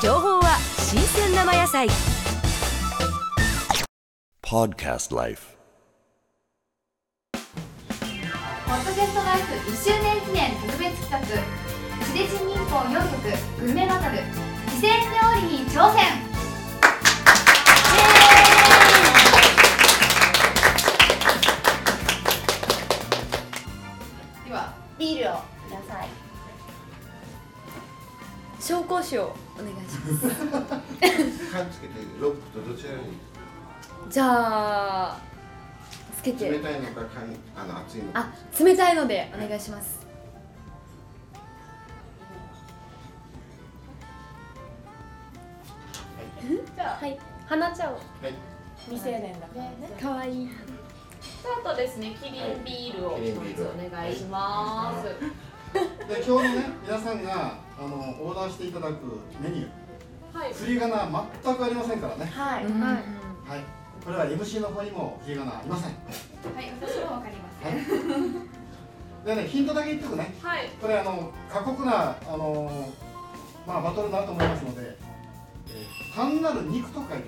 情報は新鮮生野菜。Podcast Life. ポッドキャストライフ1周年記念特別企画。地デジ民法4曲グルメバトル。四川料理に挑戦。ではビールをください紹興酒をお願いします。缶つけてロックとどちらがいいじゃあつけて冷たいのか缶あの熱いのか。あ冷たい。のでお願いしますはい。花茶をはい未成年だからね。かわい。い。あとですね、キリンビールを一つお願いします。で今日のね皆さんがあのオーダーしていただくメニュはい。ー。振り仮名全くありませんからね。はい。うん。はい。これは MC の方にも振り仮名ありません。はい私もわかります。はい。でねヒントだけ言っておくね。はい。これあの過酷なあのまあバトルになると思いますので、えー単なる肉と書いてある。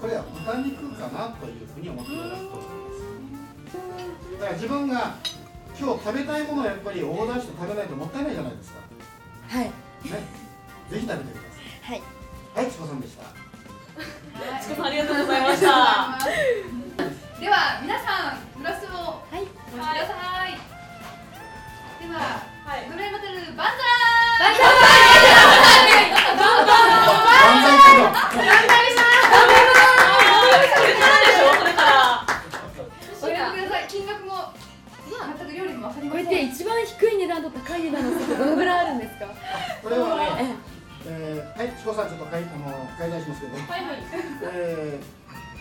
これは豚肉かなというふうに思っていただくと思います。だから自分が今日食べたいものをやっぱりオーダーして食べないともったいないじゃないですかはいね、ぜひ食べてください。はい。はい、ちこさんでした。チコさんありがとうございました。では皆さんグラスをはいお持ちください、でははい。グルメバトル万歳全く料理もわかりませんこれって一番低い値段と高い値段の差って どのぐらいあるんですか？これはね、えー、はい、ちこさんちょっとかいあの解体しますけど、はいはい。え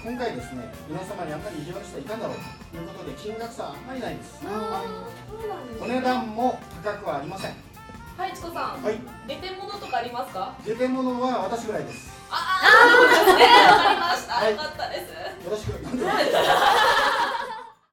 ー、今回ですね、皆様にあんまり意地悪していたんだろうということで金額差あんまりないです。お値段も高くはありません。はい、チコさん。はい、出て物とかありますか？出て物は私ぐらいです。ああ、そうですね。わかりました。はいよかった